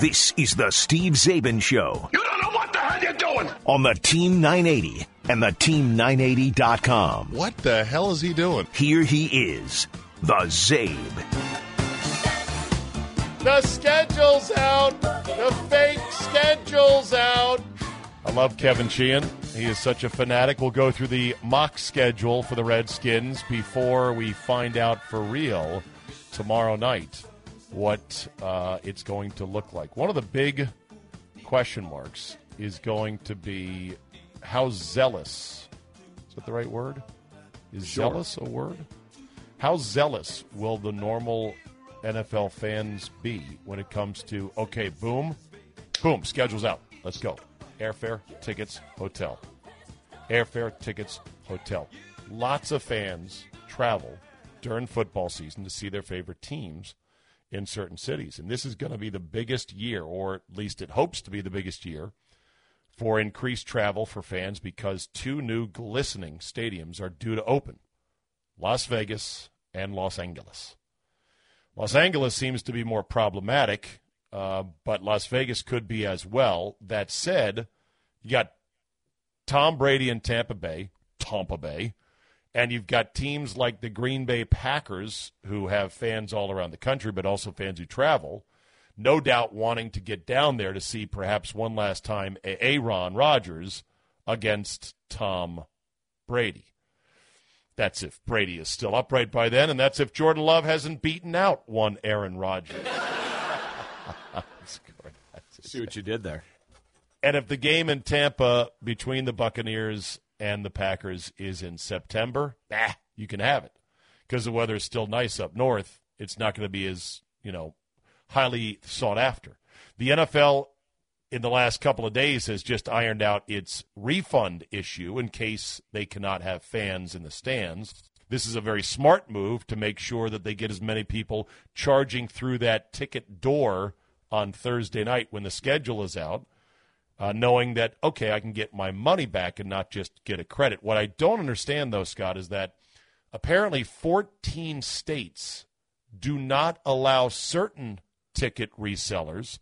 This is the Steve Czaban Show. You don't know what the hell you're doing. On the Team 980 and the Team980.com. What the hell is he doing? Here he is, the Czabe. The schedule's out. The fake schedule's out. I love Kevin Sheehan. He is such a fanatic. We'll go through the mock schedule for the Redskins before we find out for real tomorrow night what uh, it's going to look like. One of the big question marks is going to be how zealous is that the right word? Is Sure. zealous a word? How zealous will the normal NFL fans be when it comes to okay, boom, boom, schedule's out. Let's go. Airfare, tickets, hotel. Airfare, tickets, hotel. Lots of fans travel during football season to see their favorite teams in certain cities. And this is going to be the biggest year, or at least it hopes to be the biggest year, for increased travel for fans because two new glistening stadiums are due to open Las Vegas and Los Angeles. Los Angeles seems to be more problematic, uh, but Las Vegas could be as well. That said, you got Tom Brady in Tampa Bay, Tampa Bay, and you've got teams like the Green Bay Packers who have fans all around the country, but also fans who travel. No doubt wanting to get down there to see perhaps one last time Aaron Rodgers against Tom Brady. That's if Brady is still upright by then, and that's if Jordan Love hasn't beaten out one Aaron Rodgers. See what you did there. And if the game in Tampa between the Buccaneers and the Packers is in September, bah, you can have it. Because the weather is still nice up north, it's not going to be as, you know, highly sought after. The NFL in the last couple of days has just ironed out its refund issue in case they cannot have fans in the stands. This is a very smart move to make sure that they get as many people charging through that ticket door on Thursday night when the schedule is out uh, knowing that okay, I can get my money back and not just get a credit. What I don't understand, though, Scott, is that apparently 14 states do not allow certain ticket resellers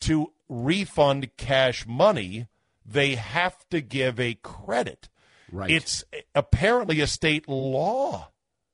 to refund cash money. They have to give a credit. Right. It's apparently a state law.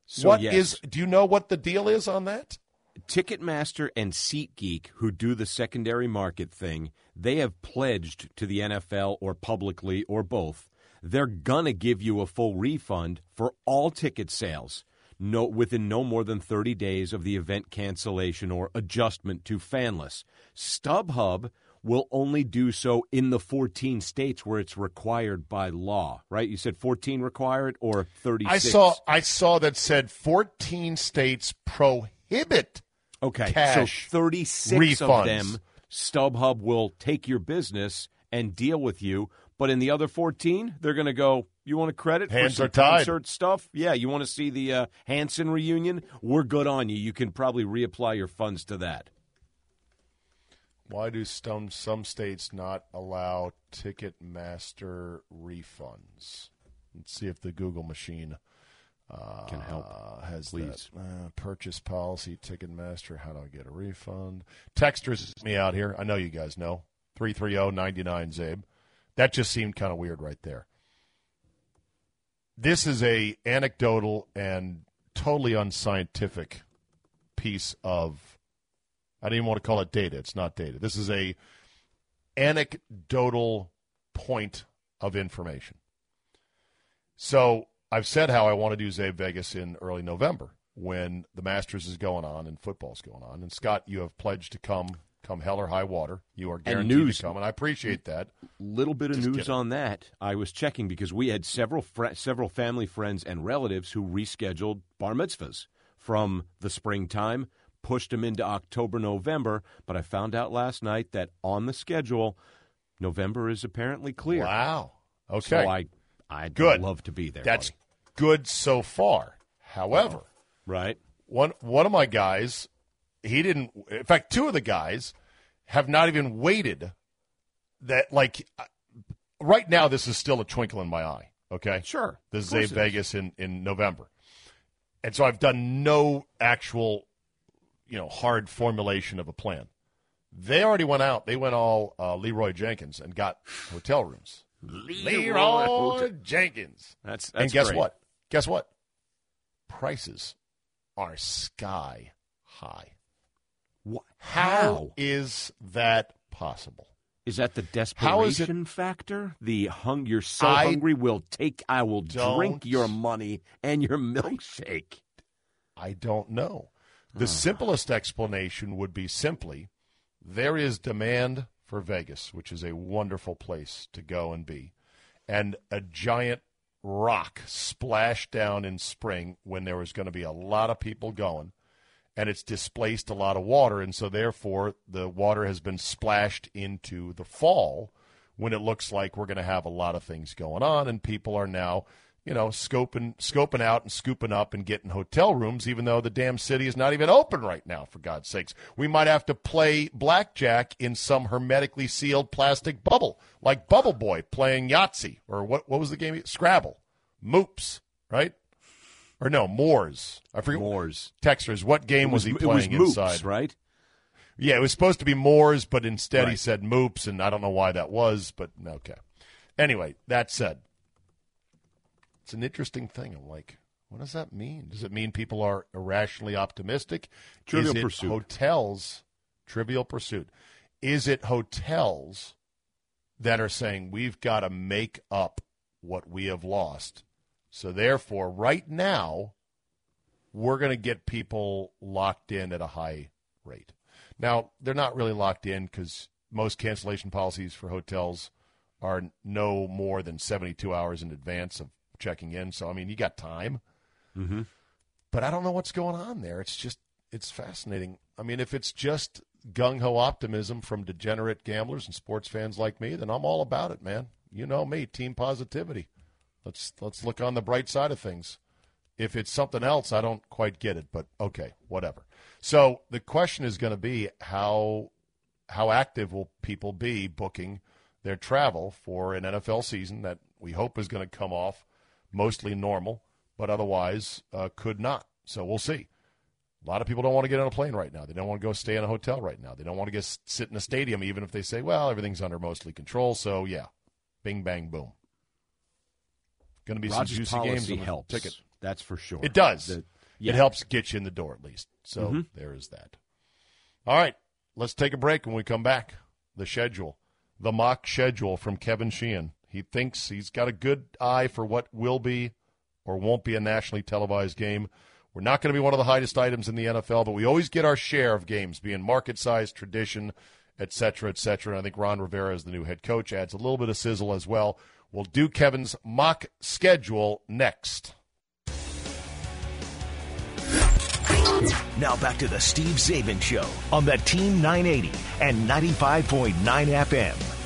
So, What yes. is? Do you know what the deal is on that? Ticketmaster and SeatGeek, who do the secondary market thing, they have pledged to the NFL or publicly or both, they're gonna give you a full refund for all ticket sales. No, within no more than 30 days of the event cancellation or adjustment to fanless. StubHub will only do so in the 14 states where it's required by law, right? You said 14 required or 36? I saw I saw that said 14 states prohibit Okay, cash so 36 refunds. of them, StubHub will take your business and deal with you. But in the other 14, they're going to go, you want a credit Hands for some are tied. concert stuff? Yeah, you want to see the uh, Hanson reunion? We're good on you. You can probably reapply your funds to that. Why do some some states not allow Ticketmaster refunds? Let's see if the Google machine uh, Can help, Has please. that. Uh, purchase policy Ticketmaster. How do I get a refund? Texters me out here. I know you guys know three three zero ninety nine Czabe. That just seemed kind of weird right there. This is a anecdotal and totally unscientific piece of I don't even want to call it data. It's not data. This is a anecdotal point of information. So I've said how I want to do Czabe Vegas in early November when the Masters is going on and football's going on. And Scott, you have pledged to come, come hell or high water. You are guaranteed news. to come, and I appreciate that. Little bit of Just news kidding. on that. I was checking because we had several fr- several family, friends, and relatives who rescheduled bar mitzvahs from the springtime, pushed them into October, November. But I found out last night that on the schedule, November is apparently clear. Wow. Okay. So I, I'd Good. love to be there. That's buddy. good so far. However, right. one one of my guys, he didn't. In fact, two of the guys have not even waited. That like uh, right now, this is still a twinkle in my eye. Okay, Sure. This is Of course Abe it Vegas in in November, and so I've done no actual, you know, hard formulation of a plan. They already went out. They went all uh, Leroy Jenkins and got hotel rooms. Leroy Jenkins. That's, and guess great. what? Guess what? Prices are sky high. How How is that possible? is that the How is it- desperation factor? The hung you're so I hungry will take I will drink your money and your milkshake. I don't know. The ah. simplest explanation would be simply there is demand for Vegas, which is a wonderful place to go and be, and a giant rock splashed down in spring when there was going to be a lot of people going, and it's displaced a lot of water, and so therefore the water has been splashed into the fall when it looks like we're going to have a lot of things going on, and people are now you know, scoping scoping out and scooping up and getting hotel rooms, even though the damn city is not even open right now. For God's sakes, we might have to play blackjack in some hermetically sealed plastic bubble, like Bubble Boy playing Yahtzee or what? What was the game? Scrabble, Moops, right? Or no, Moors. I forget. Moors. Texters. What game was, he it was playing moops, inside? right? Yeah, it was supposed to be Moors, but instead he said Moops, and I don't know why that was, but okay. Anyway, that said, it's an interesting thing. I'm like, what does that mean? Does it mean people are irrationally optimistic? Trivial Is it Pursuit. hotels, trivial pursuit. Is it hotels that are saying we've got to make up what we have lost? So therefore, right now, we're going to get people locked in at a high rate. Now, they're not really locked in because most cancellation policies for hotels are no more than 72 hours in advance of checking in. So, I mean, you got time. Mm-hmm. But I don't know what's going on there. It's just, it's fascinating. I mean, if it's just gung ho optimism from degenerate gamblers and sports fans like me, then I'm all about it, man. You know me, team positivity. Let's let's look on the bright side of things. If it's something else, I don't quite get it, but okay, whatever. So the question is going to be how how active will people be booking their travel for an NFL season that we hope is going to come off mostly normal, but otherwise uh, could not. So we'll see. A lot of people don't want to get on a plane right now. They don't want to go stay in a hotel right now. They don't want to get sit in a stadium, even if they say, "Well, everything's under mostly control." So yeah, bing bang boom. Going to be Rogers some juicy games on helps. ticket. That's for sure. It does. The- yeah. It helps get you in the door at least. So there is that. All right, let's take a break when we come back. The schedule, the mock schedule from Kevin Sheehan. He thinks he's got a good eye for what will be or won't be a nationally televised game. We're not going to be one of the highest items in the NFL, but we always get our share of games, being market size, tradition, et cetera, et cetera. And I think Ron Rivera, as the new head coach, adds a little bit of sizzle as well. We'll do Kevin's mock schedule next. Now back to the Steve Czaban Show on the Team 980 and 95.9 FM.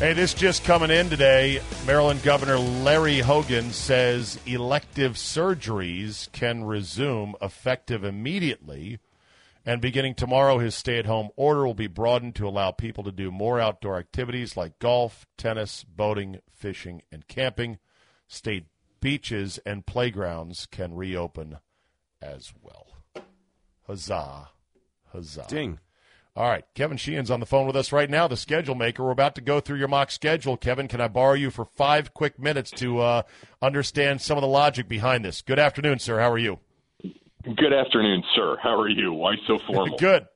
Hey, this just coming in today. Maryland Governor Larry Hogan says elective surgeries can resume effective immediately. And beginning tomorrow, his stay at home order will be broadened to allow people to do more outdoor activities like golf, tennis, boating, fishing, and camping. State beaches and playgrounds can reopen as well. Huzzah. Huzzah. Ding. All right, Kevin Sheehan's on the phone with us right now, the schedule maker. We're about to go through your mock schedule. Kevin, can I borrow you for five quick minutes to uh, understand some of the logic behind this? Good afternoon, sir. How are you? Good afternoon, sir. How are you? Why so formal? Good.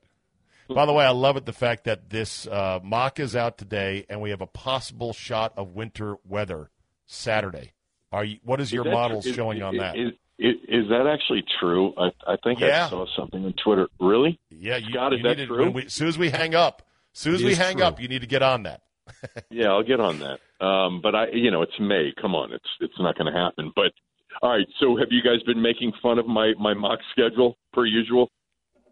By the way, I love it the fact that this uh, mock is out today, and we have a possible shot of winter weather Saturday. Are you? What is your Is that- models is- showing on is- that? Is, is, that actually true? I, I think Yeah. I saw something on Twitter. Really? yeah, you, Scott, you is that true? we- as soon as we hang up, as soon as It we hang true. up, you need to get on that. Yeah, I'll get on that. Um, but I, you know, it's May. Come on, it's it's not going to happen. But all right. So have you guys been making fun of my my mock schedule per usual?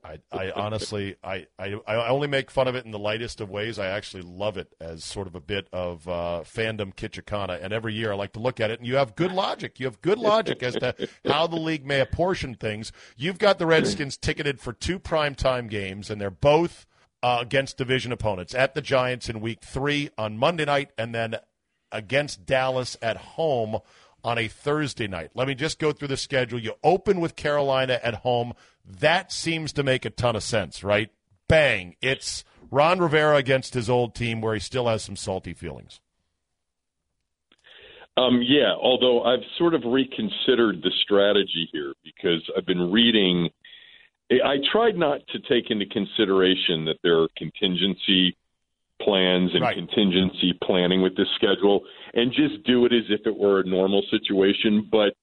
I, I honestly, I, I, I only make fun of it in the lightest of ways. I actually love it as sort of a bit of uh, fandom kitchikana. And every year I like to look at it, and you have good logic. You have good logic as to how the league may apportion things. You've got the Redskins ticketed for two primetime games, and they're both uh, against division opponents at the Giants in week three on Monday night, and then against Dallas at home on a Thursday night. Let me just go through the schedule. You open with Carolina at home. That seems to make a ton of sense, right? Bang. It's Ron Rivera against his old team where he still has some salty feelings. Um, yeah, although I've sort of reconsidered the strategy here because I've been reading. I tried not to take into consideration that there are contingency plans and right. contingency planning with this schedule and just do it as if it were a normal situation. But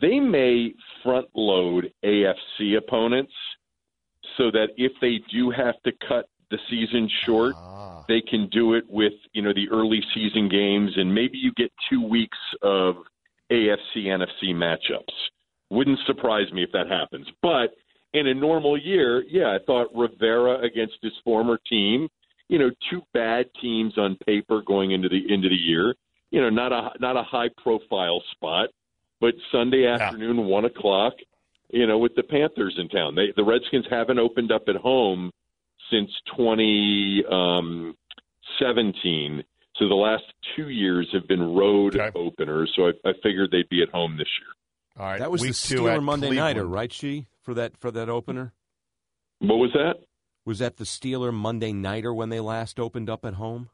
they may front load AFC opponents so that if they do have to cut the season short, ah. they can do it with, you know, the early season games and maybe you get two weeks of AFC NFC matchups. Wouldn't surprise me if that happens. But in a normal year, yeah, I thought Rivera against his former team you know, two bad teams on paper going into the end of the year. You know, not a not a high profile spot, but Sunday afternoon, yeah. one o'clock. You know, with the Panthers in town, they the Redskins haven't opened up at home since twenty um, seventeen. So the last two years have been road okay. openers. So I, I figured they'd be at home this year. All right, that was Week the Steeler Monday Cleveland. nighter, right? She for that for that opener. What was that? Was that the Steeler Monday Nighter when they last opened up at home?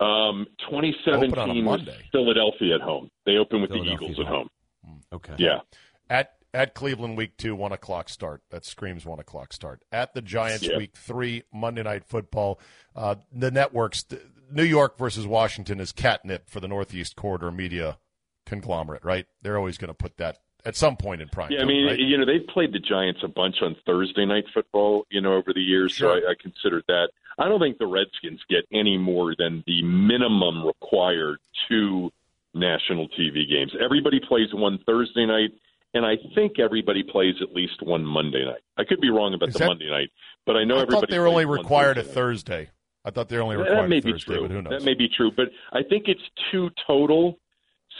Um, 2017 was Philadelphia at home. They opened with the Eagles at home. home. Okay. Yeah. At at Cleveland week two, one o'clock start. That screams one o'clock start. At the Giants yeah. week three, Monday night football. Uh, the networks, New York versus Washington is catnip for the Northeast Corridor media conglomerate, right? They're always going to put that at some point in prime. Yeah, I mean, right? you know, they've played the Giants a bunch on Thursday night football, you know, over the years, sure. so I, I considered that. I don't think the Redskins get any more than the minimum required two national TV games. Everybody plays one Thursday night, and I think everybody plays at least one Monday night. I could be wrong about Is the that, Monday night, but I know I everybody. thought they were only required Thursday a Thursday. Night. I thought they were only required that may be Thursday, true. but who knows? That may be true, but I think it's two total.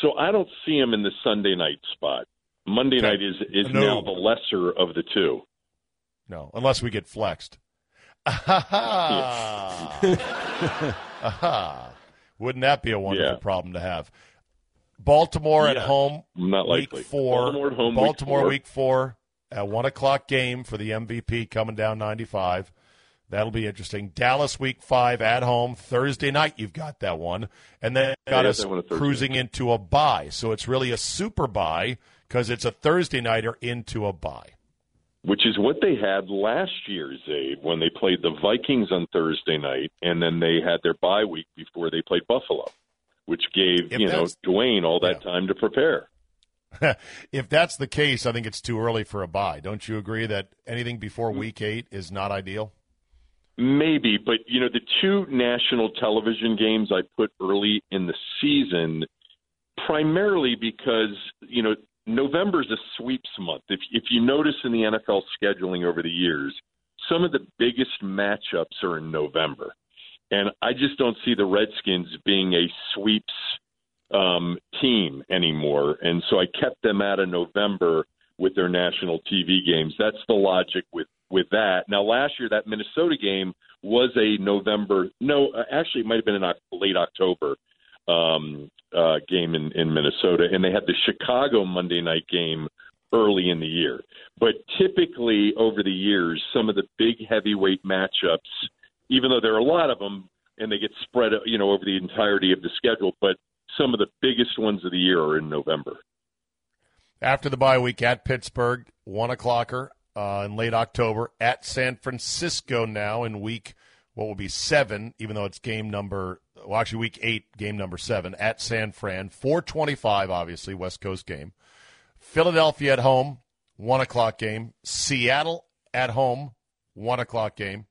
So I don't see them in the Sunday night spot. Monday okay. night is is no. now the lesser of the two. No, unless we get flexed. Wouldn't that be a wonderful yeah. problem to have? Baltimore yeah. at home, not likely. Week four. Baltimore at home. Baltimore week four. week four. At one o'clock game for the MVP coming down ninety five. That'll be interesting. Dallas week five at home Thursday night. You've got that one, and then got us cruising into a bye. So it's really a super bye because it's a Thursday nighter into a bye. Which is what they had last year, Czabe, when they played the Vikings on Thursday night, and then they had their bye week before they played Buffalo, which gave if you know Dwayne all that yeah. time to prepare. if that's the case, I think it's too early for a bye. Don't you agree that anything before mm. week eight is not ideal? Maybe, but you know the two national television games I put early in the season primarily because you know November is a sweeps month. If if you notice in the NFL scheduling over the years, some of the biggest matchups are in November, and I just don't see the Redskins being a sweeps um, team anymore. And so I kept them out of November with their national TV games. That's the logic with with that. Now, last year that Minnesota game was a November. No, actually, it might have been in late October um, uh, game in, in Minnesota, and they had the Chicago Monday night game early in the year. But typically, over the years, some of the big heavyweight matchups, even though there are a lot of them, and they get spread, you know, over the entirety of the schedule, but some of the biggest ones of the year are in November. After the bye week at Pittsburgh, one o'clocker uh, in late October at San Francisco now in week what will be seven, even though it's game number well, actually week eight, game number seven at San Fran, four twenty-five, obviously West Coast game. Philadelphia at home, one o'clock game. Seattle at home, one o'clock game.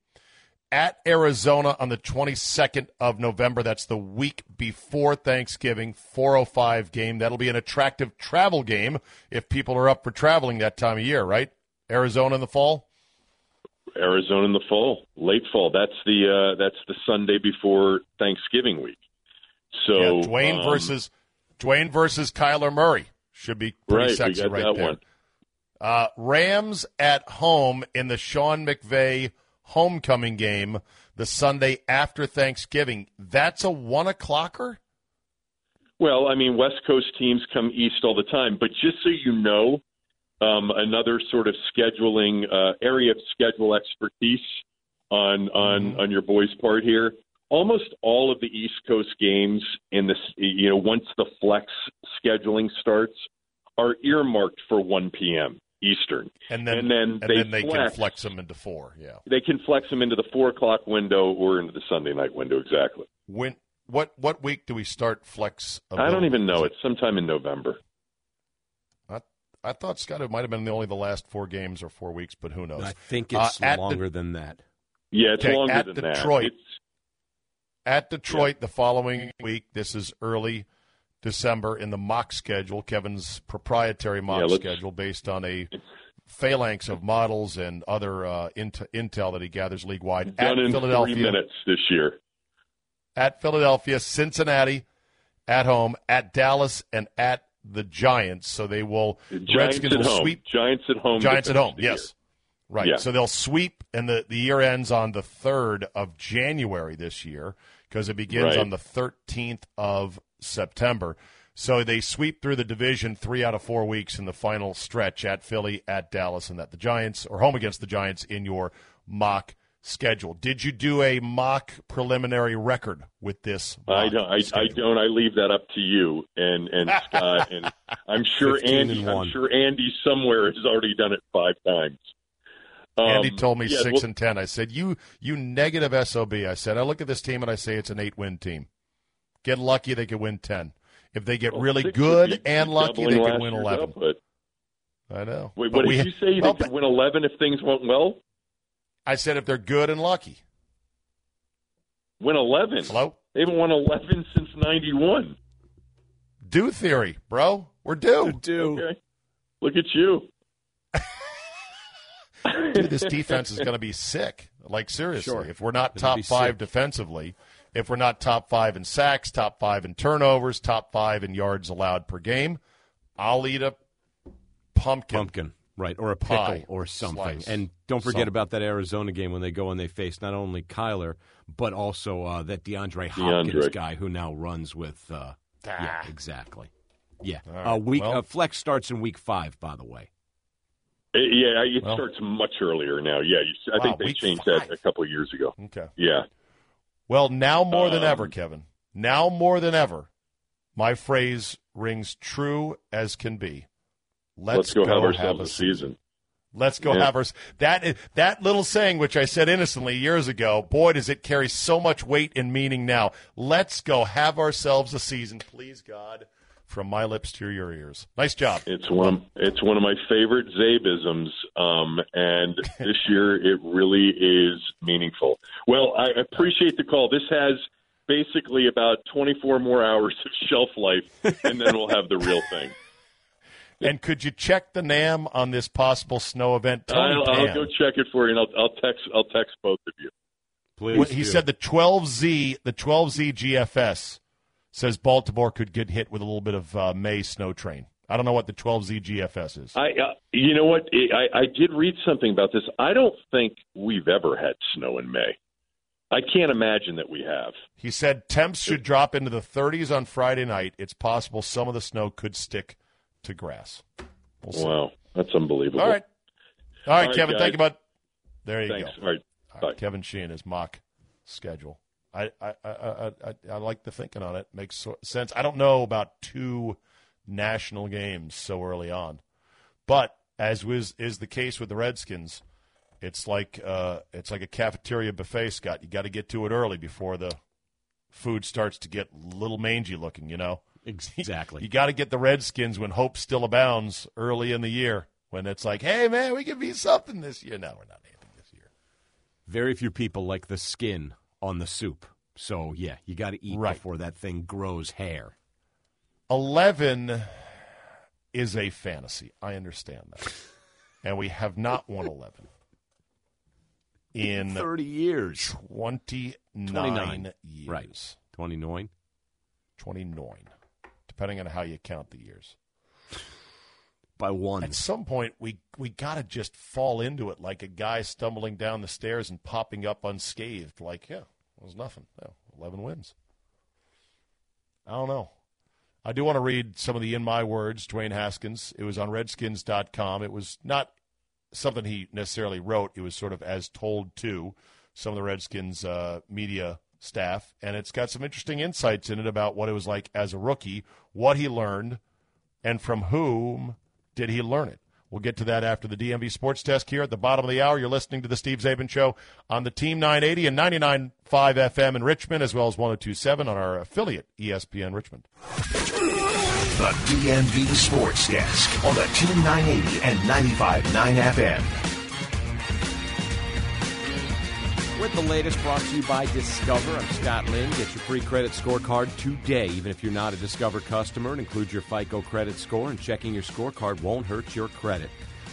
At Arizona on the 22nd of November. That's the week before Thanksgiving, 405 game. That'll be an attractive travel game if people are up for traveling that time of year, right? Arizona in the fall? Arizona in the fall, late fall. That's the uh, that's the Sunday before Thanksgiving week. So yeah, Dwayne um, versus Dwayne versus Kyler Murray should be pretty right, sexy right there. Uh, Rams at home in the Sean McVay homecoming game the Sunday after Thanksgiving. That's a one o'clocker. Well, I mean, West Coast teams come east all the time, but just so you know, um, another sort of scheduling uh, area of schedule expertise on on Mm-hmm. on your boys' part here. Almost all of the East Coast games in this, you know, once the flex scheduling starts, are earmarked for 1 p.m. Eastern, And then and then and they then they can flex. flex them into four. Yeah. They can flex them into the four o'clock window or into the Sunday night window. Exactly. When what what week do we start flex? I don't even know. It's sometime in November. I, I thought Scott it might have been the only the last four games or four weeks, but who knows? I think Uh, it's at the- longer than that. Yeah, it's Okay, longer at than Detroit. that. It's, At Detroit the following week. This is early December in the mock schedule, Kevin's proprietary mock Yeah, schedule based on a phalanx of models and other uh, int- intel that he gathers league wide. At in Philadelphia, three minutes this year. at Philadelphia, Cincinnati, at home, at Dallas, and at the Giants. So they will Giants Redskins at will home. sweep Giants at home. Giants at home. the Yes. Right. Yeah. So they'll sweep, and the, the year ends on the 3rd of January this year because it begins Right. on the 13th of September. So they sweep through the division three out of four weeks in the final stretch at Philly, at Dallas, and at the Giants, or home against the Giants in your mock schedule. Did you do a mock preliminary record with this? I don't. I, I don't. I leave that up to you and and Scott and I'm sure Andy. and. I'm sure Andy somewhere has already done it five times. Andy Um, told me yeah, six well, and ten. I said, "You, you negative sob." I said, "I look at this team and I say it's an eight-win team. Get lucky, they could win ten. If they get well, really good and lucky, they could win eleven. output. I know. Wait, But what we- did you say? well, they could win eleven if things went well. I said if they're good and lucky. Win eleven. Hello, They haven't won eleven since '91. do theory, bro. We're due. Do Okay, look at you. Dude, this defense is going to be sick. Like seriously, Sure. if we're not It'll top five sick. defensively, if we're not top five in sacks, top five in turnovers, top five in yards allowed per game, I'll eat a pumpkin. pumpkin, right, or a pickle Pie. or something. Slice. And don't forget Something. about that Arizona game when they go and they face not only Kyler but also uh, that DeAndre Hopkins DeAndre. guy who now runs with. Uh, yeah, Ah. exactly. Yeah, All right. uh, week Well- uh, flex starts in week five. By the way, Uh, Yeah, it Well- starts much earlier now. Yeah, you, I Wow, think they changed five. that a couple of years ago. Okay. Yeah. Well, now more than Um, ever, Kevin. Now more than ever, my phrase rings true as can be. Let's, Let's, go, have have ourselves a a season. Let's go Yeah. have us. That that little saying, which I said innocently years ago, boy, does it carry so much weight and meaning now. Let's go have ourselves a season, please God, from my lips to your ears. Nice job. It's one of it's one of my favorite Czabisms, um, and this year it really is meaningful. Well, I appreciate the call. This has basically about 24 more hours of shelf life, and then we'll have the real thing. And could you check the NAM on this possible snow event? Tony I'll, I'll go check it for you, and I'll, I'll text I'll text both of you. please. What- he do. said the 12Z, the 12Z GFS says Baltimore could get hit with a little bit of uh, May snow train. I don't know what the 12Z GFS is. I, uh, you know what? I, I did read something about this. I don't think we've ever had snow in May. I can't imagine that we have. He said temps should drop into the 30s on Friday night. It's possible some of the snow could stick to grass. We'll. Wow, that's unbelievable. All right. All right, right, Kevin, guys. thank you, bud. There you Thanks. go. All right. All right, Kevin Sheehan, his mock schedule. I I, I, I, I, I like the thinking on it. Makes sense. I don't know about two national games so early on, but as was is the case with the Redskins, it's like uh, it's like a cafeteria buffet. Scott, you got to get to it early before the food starts to get a little mangy looking. You know, exactly. you got to get the Redskins when hope still abounds early in the year. When it's like, hey man, we can be something this year. No, we're not anything this year. Very few people like the skin on the soup. So yeah, you got to eat Right. before that thing grows hair. 11 is a fantasy. I understand that. And we have not won 11 in Thirty years, 29, 29. years. Right. twenty nine. 29, depending on how you count the years. by one. At some point, we, we got to just fall into it like a guy stumbling down the stairs and popping up unscathed. Like, yeah, it was nothing. Yeah, 11 wins. I don't know. I do want to read some of the in my words, Dwayne Haskins. It was on redskins.com. It was not something he necessarily wrote, it was sort of as told to some of the Redskins uh, media staff. And it's got some interesting insights in it about what it was like as a rookie, what he learned, and from whom did he learn it. We'll get to that after the DMV Sports Desk here at the bottom of the hour. You're listening to the Steve Czaban Show on the Team 980 and 99.5 FM in Richmond, as well as 1027 on our affiliate, ESPN Richmond. The DMV Sports Desk on the Team 980 and 95.9 FM. With the latest brought to you by Discover, I'm Scott Lynn. Get your free credit scorecard today, even if you're not a Discover customer. and includes your FICO credit score, and checking your scorecard won't hurt your credit.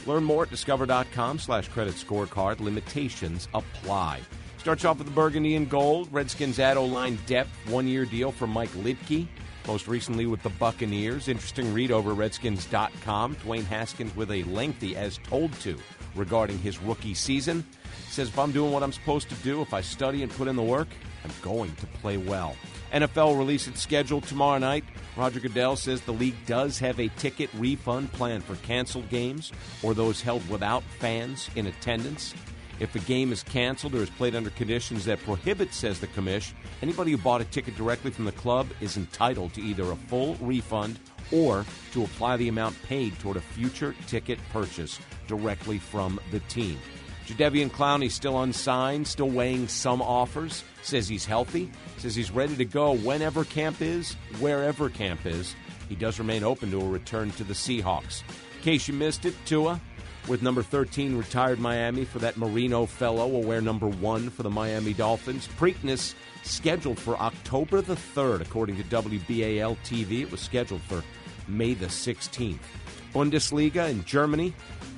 Learn more at discover.com slash credit scorecard. Limitations apply. Starts off with the burgundy and gold. Redskins add O-line depth. One-year deal for Mike Liedtke. Most recently with the Buccaneers. Interesting read over redskins.com. Dwayne Haskins with a lengthy as told to regarding his rookie season says if I'm doing what I'm supposed to do, if I study and put in the work, I'm going to play well. NFL release its schedule tomorrow night. Roger Goodell says the league does have a ticket refund plan for canceled games or those held without fans in attendance. If a game is canceled or is played under conditions that prohibit, says the commish, anybody who bought a ticket directly from the club is entitled to either a full refund or to apply the amount paid toward a future ticket purchase directly from the team. Jadeveon Clowney still unsigned, still weighing some offers. Says he's healthy. Says he's ready to go whenever camp is, wherever camp is. He does remain open to a return to the Seahawks. In case you missed it, Tua with number 13 retired Miami for that Marino fellow will wear number 1 for the Miami Dolphins. Preakness scheduled for October the 3rd, according to WBAL TV. It was scheduled for May the 16th. Bundesliga in Germany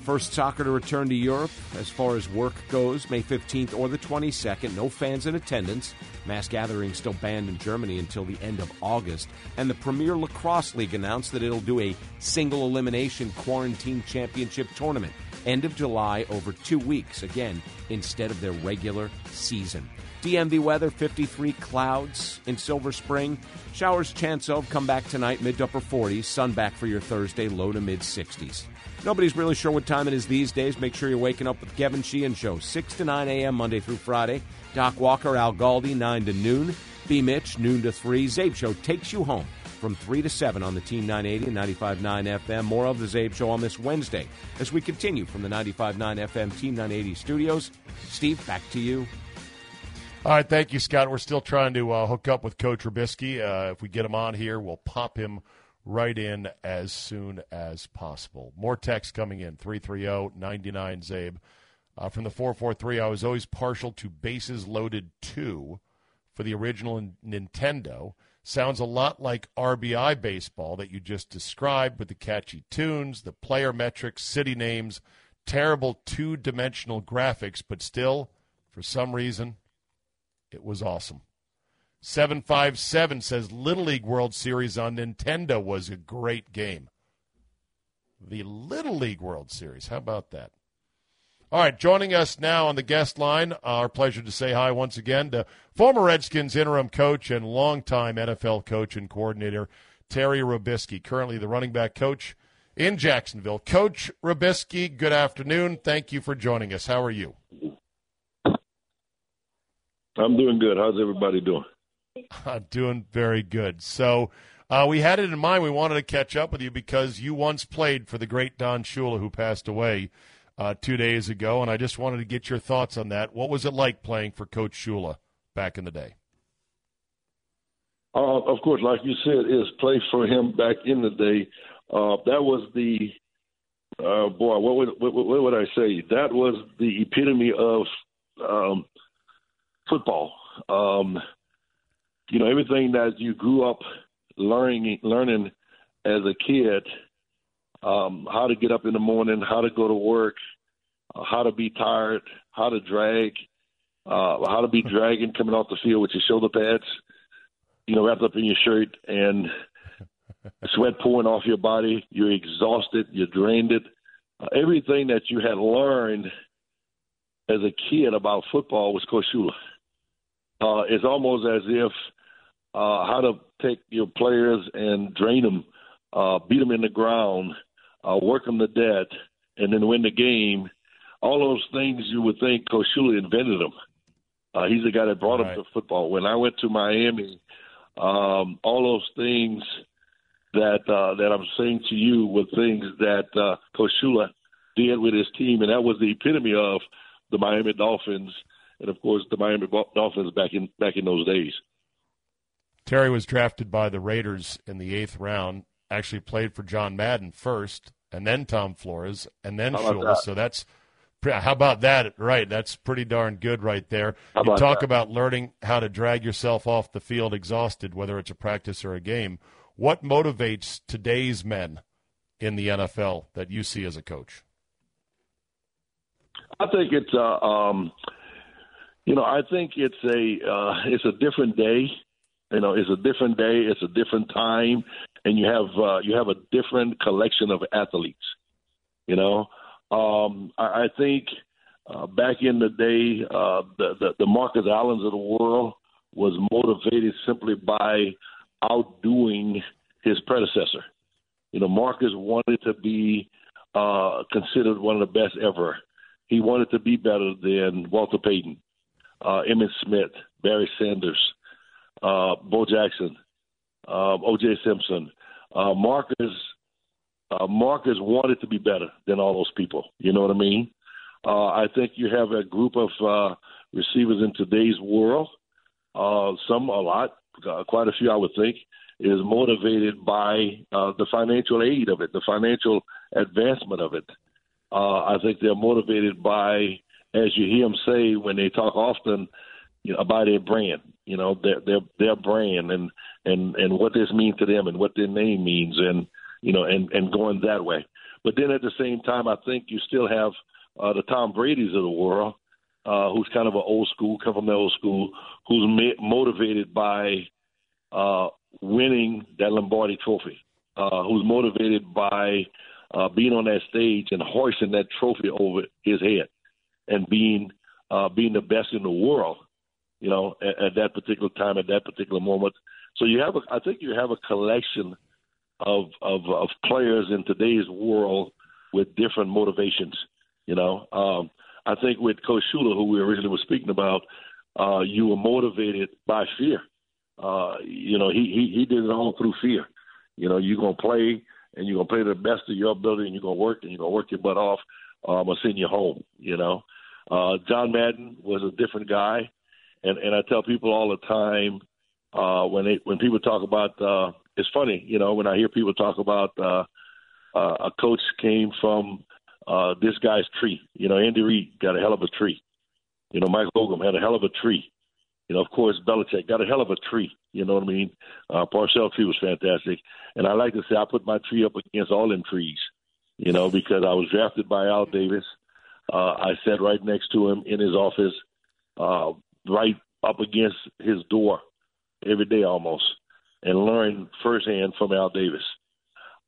First soccer to return to Europe as far as work goes, May 15th or the 22nd. No fans in attendance. Mass gatherings still banned in Germany until the end of August. And the Premier Lacrosse League announced that it'll do a single elimination quarantine championship tournament. End of July over two weeks, again, instead of their regular season. DMV weather 53 clouds in Silver Spring. Showers chance of come back tonight, mid to upper 40s. Sun back for your Thursday, low to mid 60s. Nobody's really sure what time it is these days. Make sure you're waking up with Kevin Sheehan Show, 6 to 9 a.m. Monday through Friday. Doc Walker, Al Galdi, 9 to noon. B. Mitch, noon to 3. Czabe Show takes you home from 3 to 7 on the Team 980 and 95.9 FM. More of the Czabe Show on this Wednesday as we continue from the 95.9 FM Team 980 studios. Steve, back to you. All right, thank you, Scott. We're still trying to uh, hook up with Coach Robiskie. Uh, if we get him on here, we'll pop him – right in as soon as possible. More text coming in 330 99 Czabe. Uh, from the 443, I was always partial to Bases Loaded 2 for the original Nintendo. Sounds a lot like RBI baseball that you just described with the catchy tunes, the player metrics, city names, terrible two dimensional graphics, but still, for some reason, it was awesome. 757 says Little League World Series on Nintendo was a great game. The Little League World Series. How about that? All right, joining us now on the guest line, our pleasure to say hi once again to former Redskins interim coach and longtime NFL coach and coordinator Terry Robiskie, currently the running back coach in Jacksonville. Coach Robiskie, good afternoon. Thank you for joining us. How are you? I'm doing good. How's everybody doing? Uh, doing very good. So uh, we had it in mind. We wanted to catch up with you because you once played for the great Don Shula, who passed away uh, two days ago, and I just wanted to get your thoughts on that. What was it like playing for Coach Shula back in the day? Uh, of course, like you said, is play for him back in the day. Uh, that was the uh, boy. What would what, what, would I say? That was the epitome of um, football. Um, you know everything that you grew up learning learning as a kid um, how to get up in the morning how to go to work uh, how to be tired how to drag uh, how to be dragging coming off the field with your shoulder pads you know wrapped up in your shirt and sweat pouring off your body. You're exhausted. You're drained. It uh, everything that you had learned as a kid about football was Coach Shula. Uh, it's almost as if uh, how to take your players and drain them, uh, beat them in the ground, uh, work them to death, and then win the game. All those things you would think Coach Shula invented them. Uh, he's the guy that brought right. him to football. When I went to Miami, um, all those things that uh, that I'm saying to you were things that uh, Coach Shula did with his team, and that was the epitome of the Miami Dolphins, and of course the Miami Dolphins back in back in those days. Terry was drafted by the Raiders in the eighth round. Actually, played for John Madden first, and then Tom Flores, and then Shula. That? So that's how about that? Right, that's pretty darn good right there. How you talk that? about learning how to drag yourself off the field exhausted, whether it's a practice or a game. What motivates today's men in the NFL that you see as a coach? I think it's uh, um, you know I think it's a uh, it's a different day. You know, it's a different day. It's a different time, and you have uh, you have a different collection of athletes. You know, um, I, I think uh, back in the day, uh, the, the the Marcus Allens of the world was motivated simply by outdoing his predecessor. You know, Marcus wanted to be uh, considered one of the best ever. He wanted to be better than Walter Payton, uh, Emmitt Smith, Barry Sanders, uh, Bo Jackson, uh, O.J. Simpson. Uh, Marcus uh, Marcus wanted to be better than all those people. You know what I mean? Uh, I think you have a group of uh, receivers in today's world. Uh, some, a lot, uh, quite a few, I would think, is motivated by uh, the financial aid of it, the financial advancement of it. Uh, I think they're motivated by, as you hear them say when they talk often, you know, about their brand, you know, their their their brand and and and what this means to them and what their name means and you know and and going that way. But then at the same time, I think you still have uh, the Tom Brady's of the world, uh, who's kind of an old school, come from the old school, who's ma- motivated by uh, winning that Lombardi Trophy, uh, who's motivated by uh, being on that stage and hoisting that trophy over his head and being uh, being the best in the world, you know, at, at that particular time, at that particular moment. So you have, a, I think, you have a collection of of, of players in today's world with different motivations. You know, um, I think with Coach Shula, who we originally were speaking about, uh, you were motivated by fear. Uh, you know, he, he he did it all through fear. You know, you're gonna play and you're gonna play the best of your ability, and you're gonna work and you're gonna work your butt off. I'm gonna send you home. You know, uh, John Madden was a different guy, and and I tell people all the time uh, when they when people talk about uh, it's funny, you know, when I hear people talk about uh, uh, a coach came from uh, this guy's tree. You know, Andy Reid got a hell of a tree. You know, Mike Hogan had a hell of a tree. You know, of course, Belichick got a hell of a tree. You know what I mean? Uh, Parcells tree was fantastic, and I like to say I put my tree up against all them trees. You know, because I was drafted by Al Davis. Uh, I sat right next to him in his office, uh, right up against his door every day almost, and learned firsthand from Al Davis.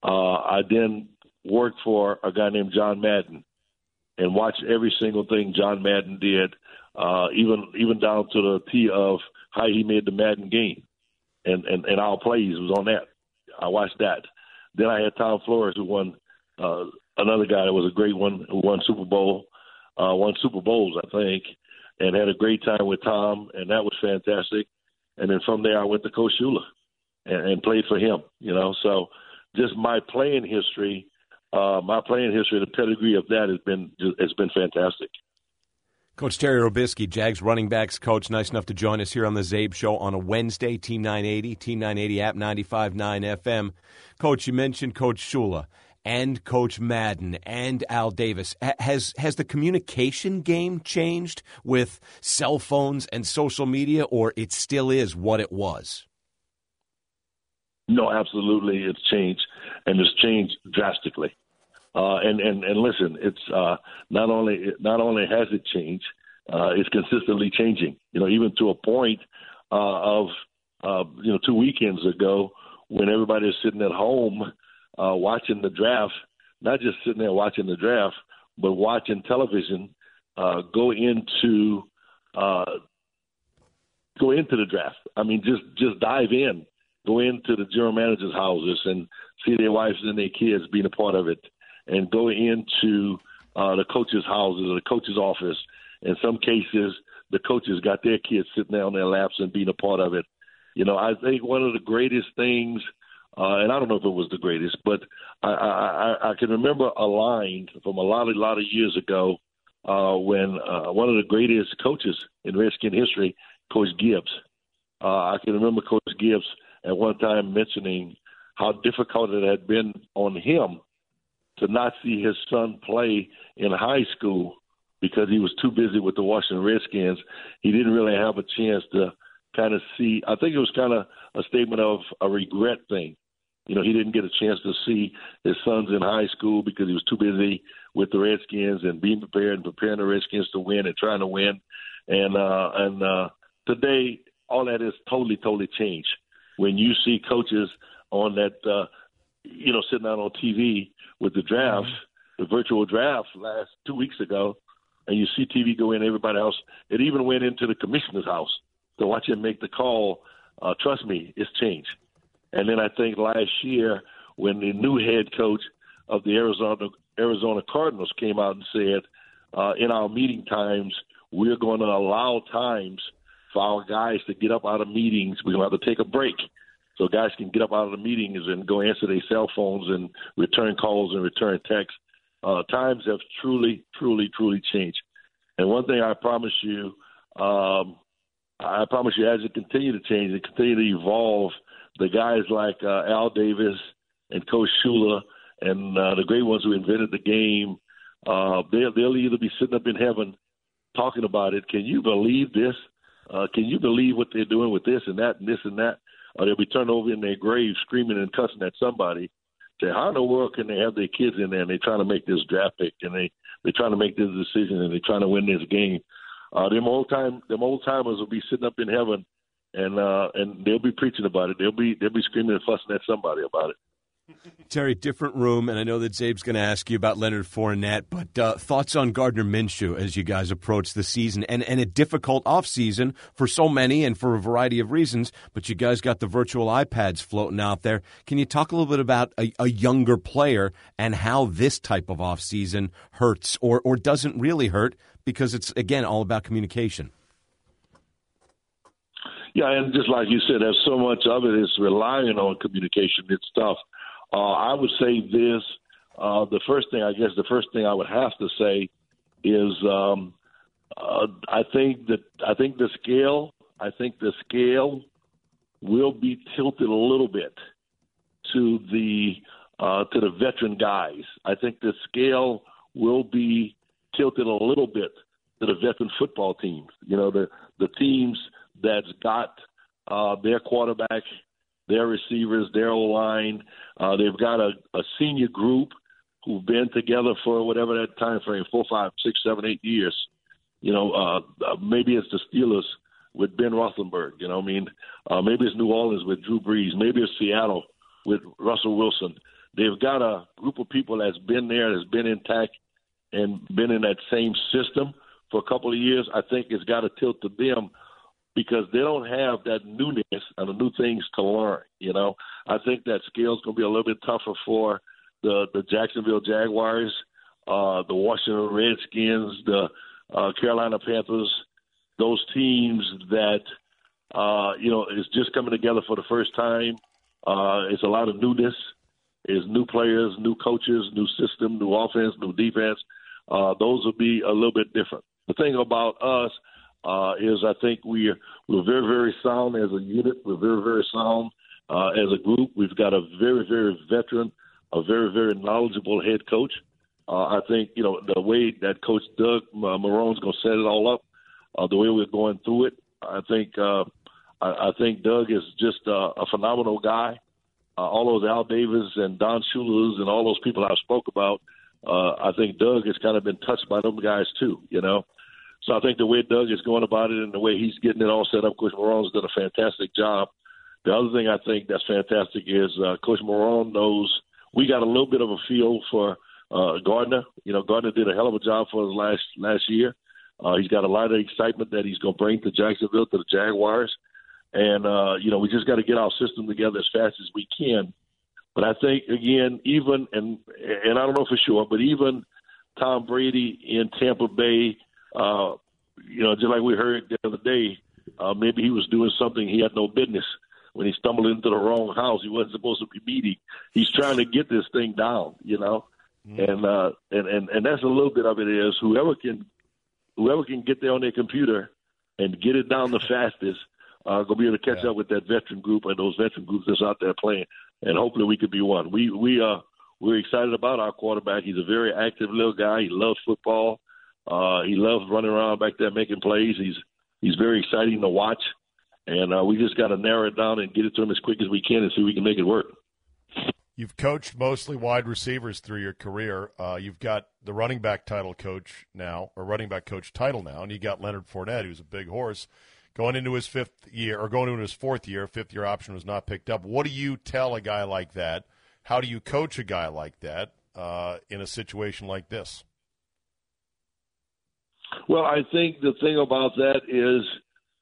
Uh, I then worked for a guy named John Madden and watched every single thing John Madden did uh, even even down to the T of how he made the Madden game, and and and our plays was on that. I watched that. Then I had Tom Flores who won uh, another guy that was a great one who won Super Bowl, uh, won Super Bowls I think, and had a great time with Tom, and that was fantastic. And then from there I went to Coach Shula and, and played for him. You know, so just my playing history, uh, my playing history, the pedigree of that has been has been fantastic. Coach Terry Robiskie, Jags running backs coach, nice enough to join us here on the Czabe Show on a Wednesday, Team 980, Team 980 app 95.9 FM. Coach, you mentioned Coach Shula and Coach Madden and Al Davis. Has has the communication game changed with cell phones and social media, or it still is what it was? No, absolutely, it's changed, and it's changed drastically. Uh, and and and listen, it's uh, not only not only has it changed, uh, it's consistently changing. You know, even to a point uh, of uh, you know two weekends ago when everybody is sitting at home uh, watching the draft, not just sitting there watching the draft, but watching television uh, go into uh, go into the draft. I mean, just just dive in, go into the general managers' houses and see their wives and their kids being a part of it, and go into uh, the coaches' houses or the coaches' office. In some cases, the coaches got their kids sitting there on their laps and being a part of it. You know, I think one of the greatest things, uh, and I don't know if it was the greatest, but I, I, I can remember a line from a lot, a lot of years ago uh, when uh, one of the greatest coaches in Redskin history, Coach Gibbs. Uh, I can remember Coach Gibbs at one time mentioning how difficult it had been on him to not see his son play in high school because he was too busy with the Washington Redskins. He didn't really have a chance to kind of see. I think it was kind of a statement of a regret thing. You know, he didn't get a chance to see his sons in high school because he was too busy with the Redskins and being prepared and preparing the Redskins to win and trying to win. And uh, and uh, today, all that is totally, totally changed. When you see coaches on that, uh, you know, sitting out on TV with the draft, mm-hmm. the virtual draft last two weeks ago, and you see TV go in, everybody else. It even went into the commissioner's house to watch him make the call. Uh, trust me, it's changed. And then I think last year when the new head coach of the Arizona Arizona Cardinals came out and said, uh, in our meeting times, we're going to allow times for our guys to get up out of meetings. We're going to have to take a break so guys can get up out of the meetings and go answer their cell phones and return calls and return texts. Uh, times have truly, truly, truly changed. And one thing I promise you, um, I promise you, as it continue to change and continue to evolve, the guys like uh, Al Davis and Coach Shula and uh, the great ones who invented the game, uh, they'll, they'll either be sitting up in heaven talking about it. Can you believe this? Uh, can you believe what they're doing with this and that and this and that? Or they'll be turned over in their grave screaming and cussing at somebody. Say, how in the world can they have their kids in there and they're trying to make this draft pick and they they're trying to make this decision and they're trying to win this game? Uh, them old time them old timers will be sitting up in heaven and uh, and they'll be preaching about it. They'll be they'll be screaming and fussing at somebody about it. Terry, different room, and I know that Czabe's going to ask you about Leonard Fournette, but uh, thoughts on Gardner Minshew as you guys approach the season and, and a difficult offseason for so many and for a variety of reasons, but you guys got the virtual iPads floating out there. Can you talk a little bit about a, a younger player and how this type of offseason hurts or, or doesn't really hurt because it's, again, all about communication? Yeah, and just like you said, there's so much of it is relying on communication. It's tough. Uh, I would say this. Uh, the first thing, I guess, the first thing I would have to say is, um, uh, I think that I think the scale, I think the scale will be tilted a little bit to the uh, to the veteran guys. I think the scale will be tilted a little bit to the veteran football teams. You know, the the teams that's got uh, their quarterback, their receivers, their line. Uh, they've got a, a senior group who've been together for whatever that time frame four, five, six, seven, eight years. You know, uh, uh, maybe it's the Steelers with Ben Roethlisberger. You know, I mean, uh, maybe it's New Orleans with Drew Brees. Maybe it's Seattle with Russell Wilson. They've got a group of people that's been there, that's been intact, and been in that same system for a couple of years. I think it's got to tilt to them because they don't have that newness and the new things to learn. You know, I think that scale's going to be a little bit tougher for the the Jacksonville Jaguars, uh, the Washington Redskins, the uh, Carolina Panthers, those teams that uh, you know is just coming together for the first time. Uh, it's a lot of newness. Is new players, new coaches, new system, new offense, new defense. Uh, those will be a little bit different. The thing about us uh, is I think we we're very, very sound as a unit. We're very, very sound uh, as a group. We've got a very, very veteran, a very, very knowledgeable head coach. Uh, I think, you know, the way that Coach Doug uh, Marrone's going to set it all up, uh, the way we're going through it, I think uh, I, I think Doug is just uh, a phenomenal guy. Uh, all those Al Davis and Don Shula's and all those people I spoke about, uh, I think Doug has kind of been touched by them guys too, you know. So I think the way Doug is going about it and the way he's getting it all set up, Coach Marrone's done a fantastic job. The other thing I think that's fantastic is uh, Coach Marrone knows we got a little bit of a feel for uh, Gardner. You know, Gardner did a hell of a job for us last last year. Uh, he's got a lot of excitement that he's going to bring to Jacksonville to the Jaguars, and uh, you know we just got to get our system together as fast as we can. But I think again, even and and I don't know for sure, but even Tom Brady in Tampa Bay, uh, you know, just like we heard the other day, uh, maybe he was doing something he had no business when he stumbled into the wrong house. He wasn't supposed to be meeting. He's trying to get this thing down, you know, mm. and uh, and and and that's a little bit of it is whoever can whoever can get there on their computer and get it down the fastest. Uh, gonna be able to catch yeah. up with that veteran group and those veteran groups that's out there playing, and hopefully we could be one. We we uh we're excited about our quarterback. He's a very active little guy. He loves football. Uh, he loves running around back there making plays. He's he's very exciting to watch, and uh, we just got to narrow it down and get it to him as quick as we can and see if we can make it work. You've coached mostly wide receivers through your career. Uh, you've got the running back title coach now, or running back coach title now, and you got Leonard Fournette, who's a big horse, going into his fifth year or going into his fourth year. Fifth year option was not picked up. What do you tell a guy like that? How do you coach a guy like that uh, in a situation like this? Well, I think the thing about that is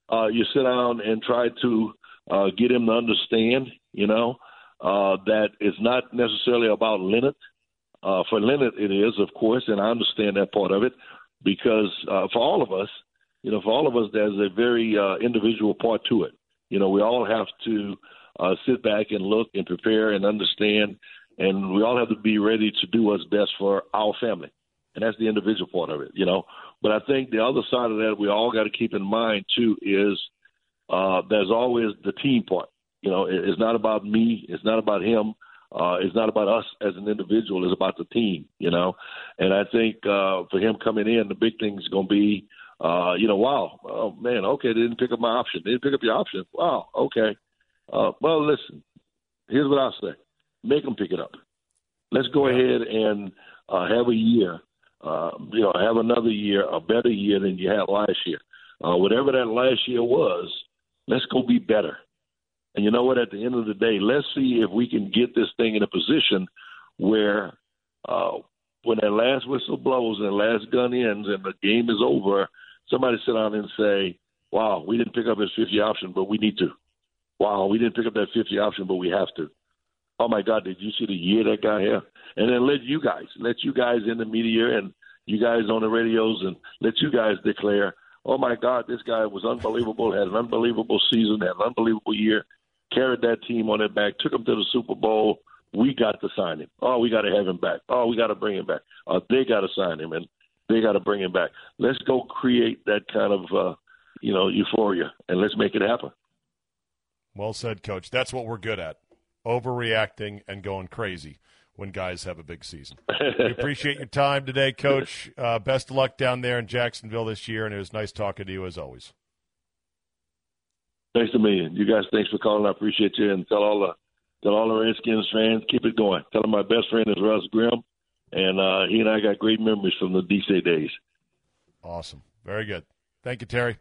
uh, you sit down and try to uh, get him to understand, you know, uh, that it's not necessarily about Leonard. Uh, for Leonard, it is, of course, and I understand that part of it because uh, for all of us, you know, for all of us, there's a very uh, individual part to it. You know, we all have to uh, sit back and look and prepare and understand, and we all have to be ready to do what's best for our family, and that's the individual part of it. You know, but I think the other side of that we all got to keep in mind too is uh, there's always the team part. You know, it's not about me. It's not about him. Uh, it's not about us as an individual. It's about the team. You know, and I think uh, for him coming in, the big thing is going to be, uh, you know, wow, oh man, okay, they didn't pick up my option. They didn't pick up your option. Wow, okay. Uh, well, listen, here's what I'll say: make them pick it up. Let's go ahead and uh, have a year uh, you know, have another year, a better year than you had last year. Uh, whatever that last year was, let's go be better. And you know what? At the end of the day, let's see if we can get this thing in a position where uh, when that last whistle blows and the last gun ends and the game is over, somebody sit down and say, wow, we didn't pick up his 50 option, but we need to. Wow, we didn't pick up that 50 option, but we have to. Oh my God, did you see the year that guy had? And then let you guys, let you guys in the media and you guys on the radios and let you guys declare, oh my God, this guy was unbelievable, had an unbelievable season, had an unbelievable year, carried that team on their back, took them to the Super Bowl. We got to sign him. Oh, we got to have him back. Oh, we got to bring him back. Uh, they got to sign him, and they got to bring him back. Let's go create that kind of, uh, you know, euphoria, and let's make it happen. Well said, Coach. That's what we're good at overreacting and going crazy when guys have a big season. we appreciate your time today, Coach. Uh, best of luck down there in Jacksonville this year, and it was nice talking to you as always. Thanks a million. You guys, thanks for calling. I appreciate you, and tell all the tell all the Redskins fans keep it going. Tell them my best friend is Russ Grimm, and uh, he and I got great memories from the DC days. Awesome, very good. Thank you, Terry.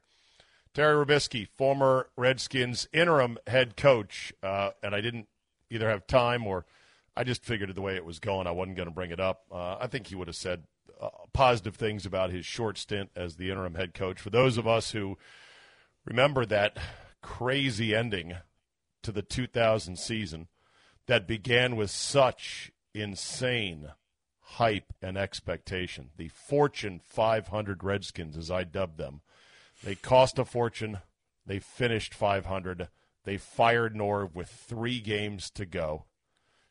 Terry Robiskie, former Redskins interim head coach, uh, and I didn't either have time or I just figured the way it was going, I wasn't going to bring it up. Uh, I think he would have said uh, positive things about his short stint as the interim head coach. For those of us who remember that crazy ending to the 2000 season that began with such insane hype and expectation, the Fortune 500 Redskins, as I dubbed them, they cost a fortune. They finished 500. They fired Norv with three games to go.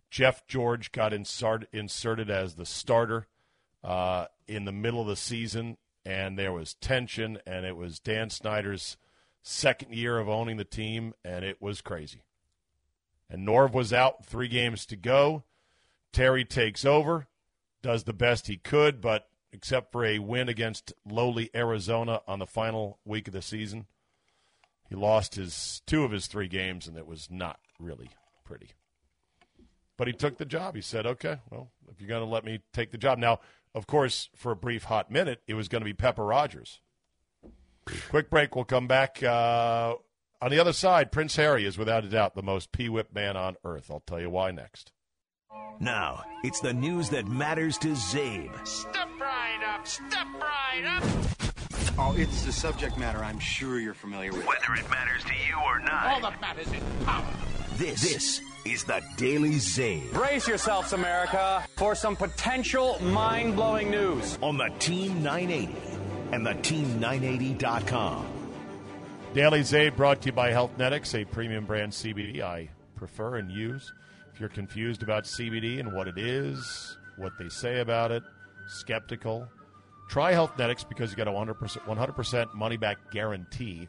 Jeff George got insert, inserted as the starter uh, in the middle of the season, and there was tension, and it was Dan Snyder's second year of owning the team, and it was crazy. And Norv was out, three games to go. Terry takes over, does the best he could, but except for a win against lowly Arizona on the final week of the season, he lost his two of his three games, and it was not really pretty. But he took the job. He said, okay, well, if you're going to let me take the job. Now, of course, for a brief hot minute, it was going to be Pepper Rodgers. Quick break. We'll come back. Uh, on the other side, Prince Harry is without a doubt the most P whip man on earth. I'll tell you why next. Now, it's the news that matters to Czabe. Step right up, step right up. Oh, it's the subject matter I'm sure you're familiar with. Whether it matters to you or not. All that matters is power. This, this is the Daily Czabe. Brace yourselves, America, for some potential mind blowing news. On the Team 980 and the Team980.com. Daily Czabe brought to you by Healthnetics, a premium brand CBD I prefer and use. If you're confused about CBD and what it is, what they say about it, skeptical, try Healthnetics because you get a 100%, 100% money back guarantee.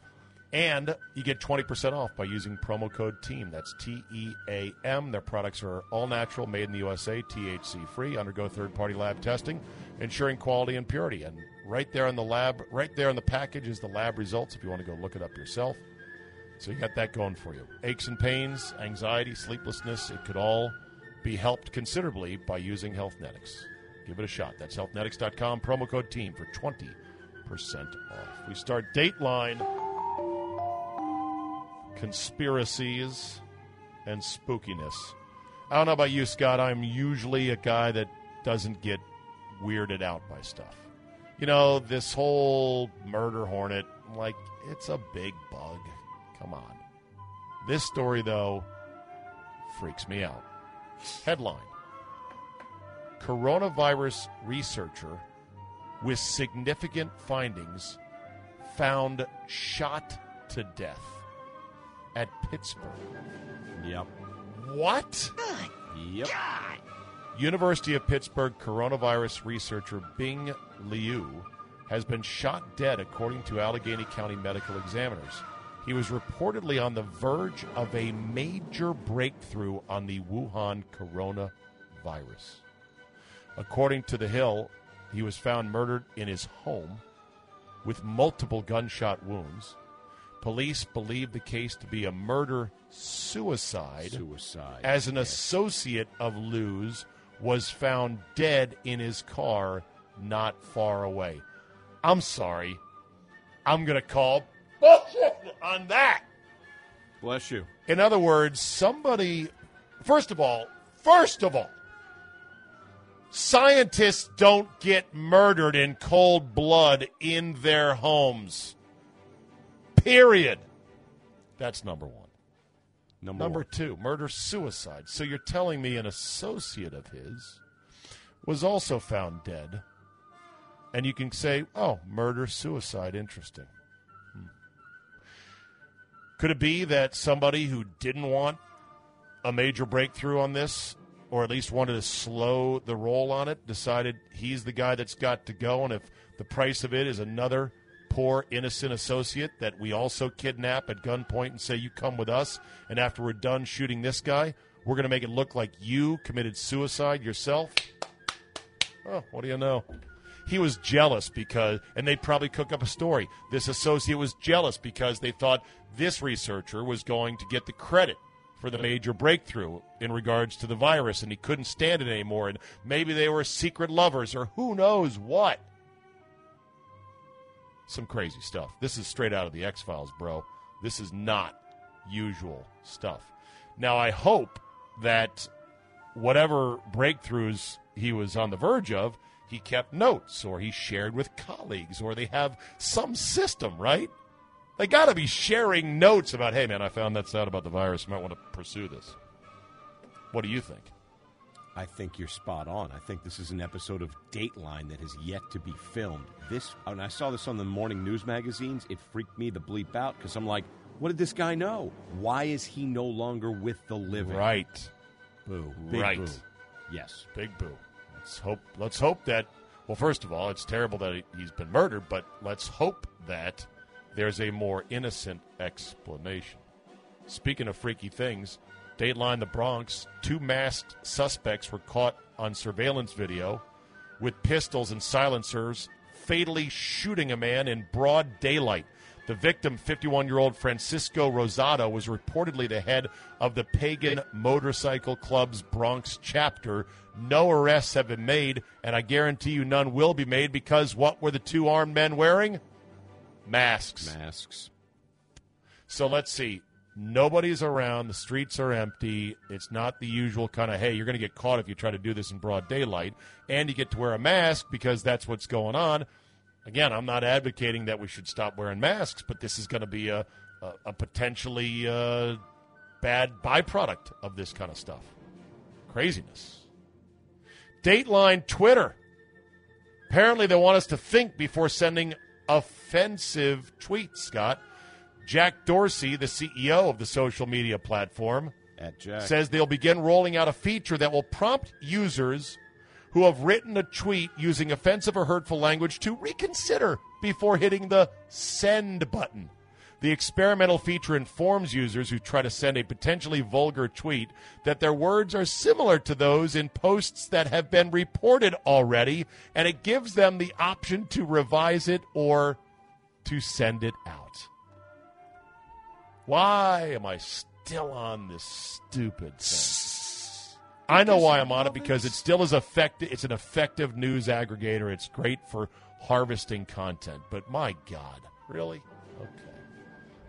And you get 20% off by using promo code TEAM. That's T E A M. Their products are all natural, made in the USA, THC free, undergo third party lab testing, ensuring quality and purity. And right there in the lab, right there in the package is the lab results if you want to go look it up yourself. So you got that going for you. Aches and pains, anxiety, sleeplessness, it could all be helped considerably by using Healthnetics. Give it a shot. That's healthnetics.com, promo code TEAM for 20% off. We start Dateline conspiracies and spookiness. I don't know about you, Scott. I'm usually a guy that doesn't get weirded out by stuff. You know, this whole murder hornet, like, it's a big bug. Come on. This story, though, freaks me out. Headline Coronavirus researcher with significant findings found shot to death at Pittsburgh. Yep. What? Yep. University of Pittsburgh coronavirus researcher Bing Liu has been shot dead, according to Allegheny County medical examiners. He was reportedly on the verge of a major breakthrough on the Wuhan coronavirus. According to The Hill, he was found murdered in his home with multiple gunshot wounds. Police believe the case to be a murder suicide. Suicide. As an yes. associate of Liu's was found dead in his car not far away. I'm sorry. I'm going to call bullshit on that. Bless you. In other words, somebody, first of all, first of all, scientists don't get murdered in cold blood in their homes. Period. That's number one. Number, Number one. two, murder suicide. So you're telling me an associate of his was also found dead. And you can say, oh, murder suicide. Interesting. Hmm. Could it be that somebody who didn't want a major breakthrough on this, or at least wanted to slow the roll on it, decided he's the guy that's got to go? And if the price of it is another poor innocent associate that we also kidnap at gunpoint and say you come with us. And after we're done shooting this guy we're going to make it look like you committed suicide yourself. Oh what do you know? He was jealous because and they'd probably cook up a story. This associate was jealous because they thought this researcher was going to get the credit for the major breakthrough in regards to the virus and he couldn't stand it anymore and maybe they were secret lovers or who knows what some crazy stuff. This is straight out of the X Files, bro. This is not usual stuff. Now, I hope that whatever breakthroughs he was on the verge of, he kept notes or he shared with colleagues or they have some system, right? They got to be sharing notes about, hey, man, I found that's out about the virus. You might want to pursue this. What do you think? I think you're spot on. I think this is an episode of Dateline that has yet to be filmed. This, and I saw this on the morning news magazines. It freaked me the bleep out because I'm like, what did this guy know? Why is he no longer with the living? Right. Boo. Big right. boo. Yes. Big boo. Let's hope. Let's hope that. Well, first of all, it's terrible that he's been murdered, but let's hope that there's a more innocent explanation. Speaking of freaky things, Dateline the Bronx, two masked suspects were caught on surveillance video with pistols and silencers fatally shooting a man in broad daylight. The victim, 51 year old Francisco Rosado, was reportedly the head of the Pagan Motorcycle Club's Bronx chapter. No arrests have been made, and I guarantee you none will be made because what were the two armed men wearing? Masks. Masks. So let's see. Nobody's around. The streets are empty. It's not the usual kind of, hey, you're going to get caught if you try to do this in broad daylight. And you get to wear a mask because that's what's going on. Again, I'm not advocating that we should stop wearing masks, but this is going to be a, a, a potentially uh, bad byproduct of this kind of stuff. Craziness. Dateline Twitter. Apparently, they want us to think before sending offensive tweets, Scott. Jack Dorsey, the CEO of the social media platform, At Jack. says they'll begin rolling out a feature that will prompt users who have written a tweet using offensive or hurtful language to reconsider before hitting the send button. The experimental feature informs users who try to send a potentially vulgar tweet that their words are similar to those in posts that have been reported already, and it gives them the option to revise it or to send it out. Why am I still on this stupid thing? I know why I'm on it because it still is effective. It's an effective news aggregator. It's great for harvesting content. But my God, really? Okay.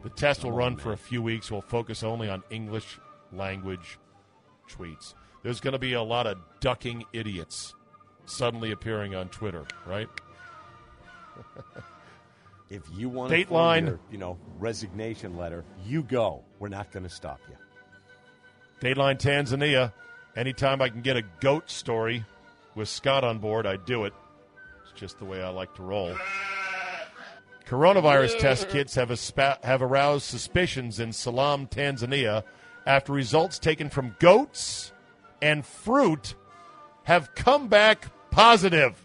The test will run for a few weeks. We'll focus only on English language tweets. There's going to be a lot of ducking idiots suddenly appearing on Twitter, right? If you want Dateline. your, you know, resignation letter, you go. We're not going to stop you. Dateline Tanzania. Anytime I can get a goat story with Scott on board, I do it. It's just the way I like to roll. Coronavirus test kits have, aspa- have aroused suspicions in Salam, Tanzania, after results taken from goats and fruit have come back positive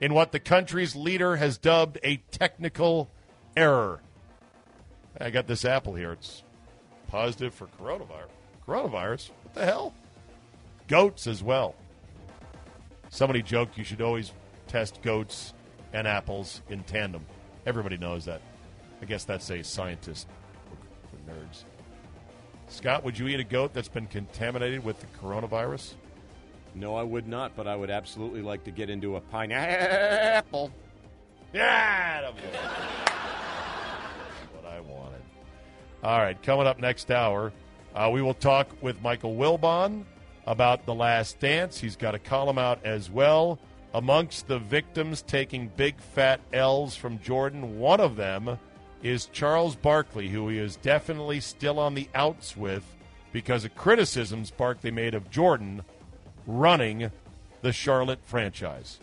in what the country's leader has dubbed a technical error. I got this apple here. It's positive for coronavirus. Coronavirus? What the hell? Goats as well. Somebody joked you should always test goats and apples in tandem. Everybody knows that. I guess that's a scientist for nerds. Scott, would you eat a goat that's been contaminated with the coronavirus? No, I would not, but I would absolutely like to get into a pineapple. Yeah, that'll be what I wanted. All right, coming up next hour, uh, we will talk with Michael Wilbon about The Last Dance. He's got a column out as well. Amongst the victims taking big fat L's from Jordan, one of them is Charles Barkley, who he is definitely still on the outs with because of criticisms Barkley made of Jordan running the Charlotte franchise.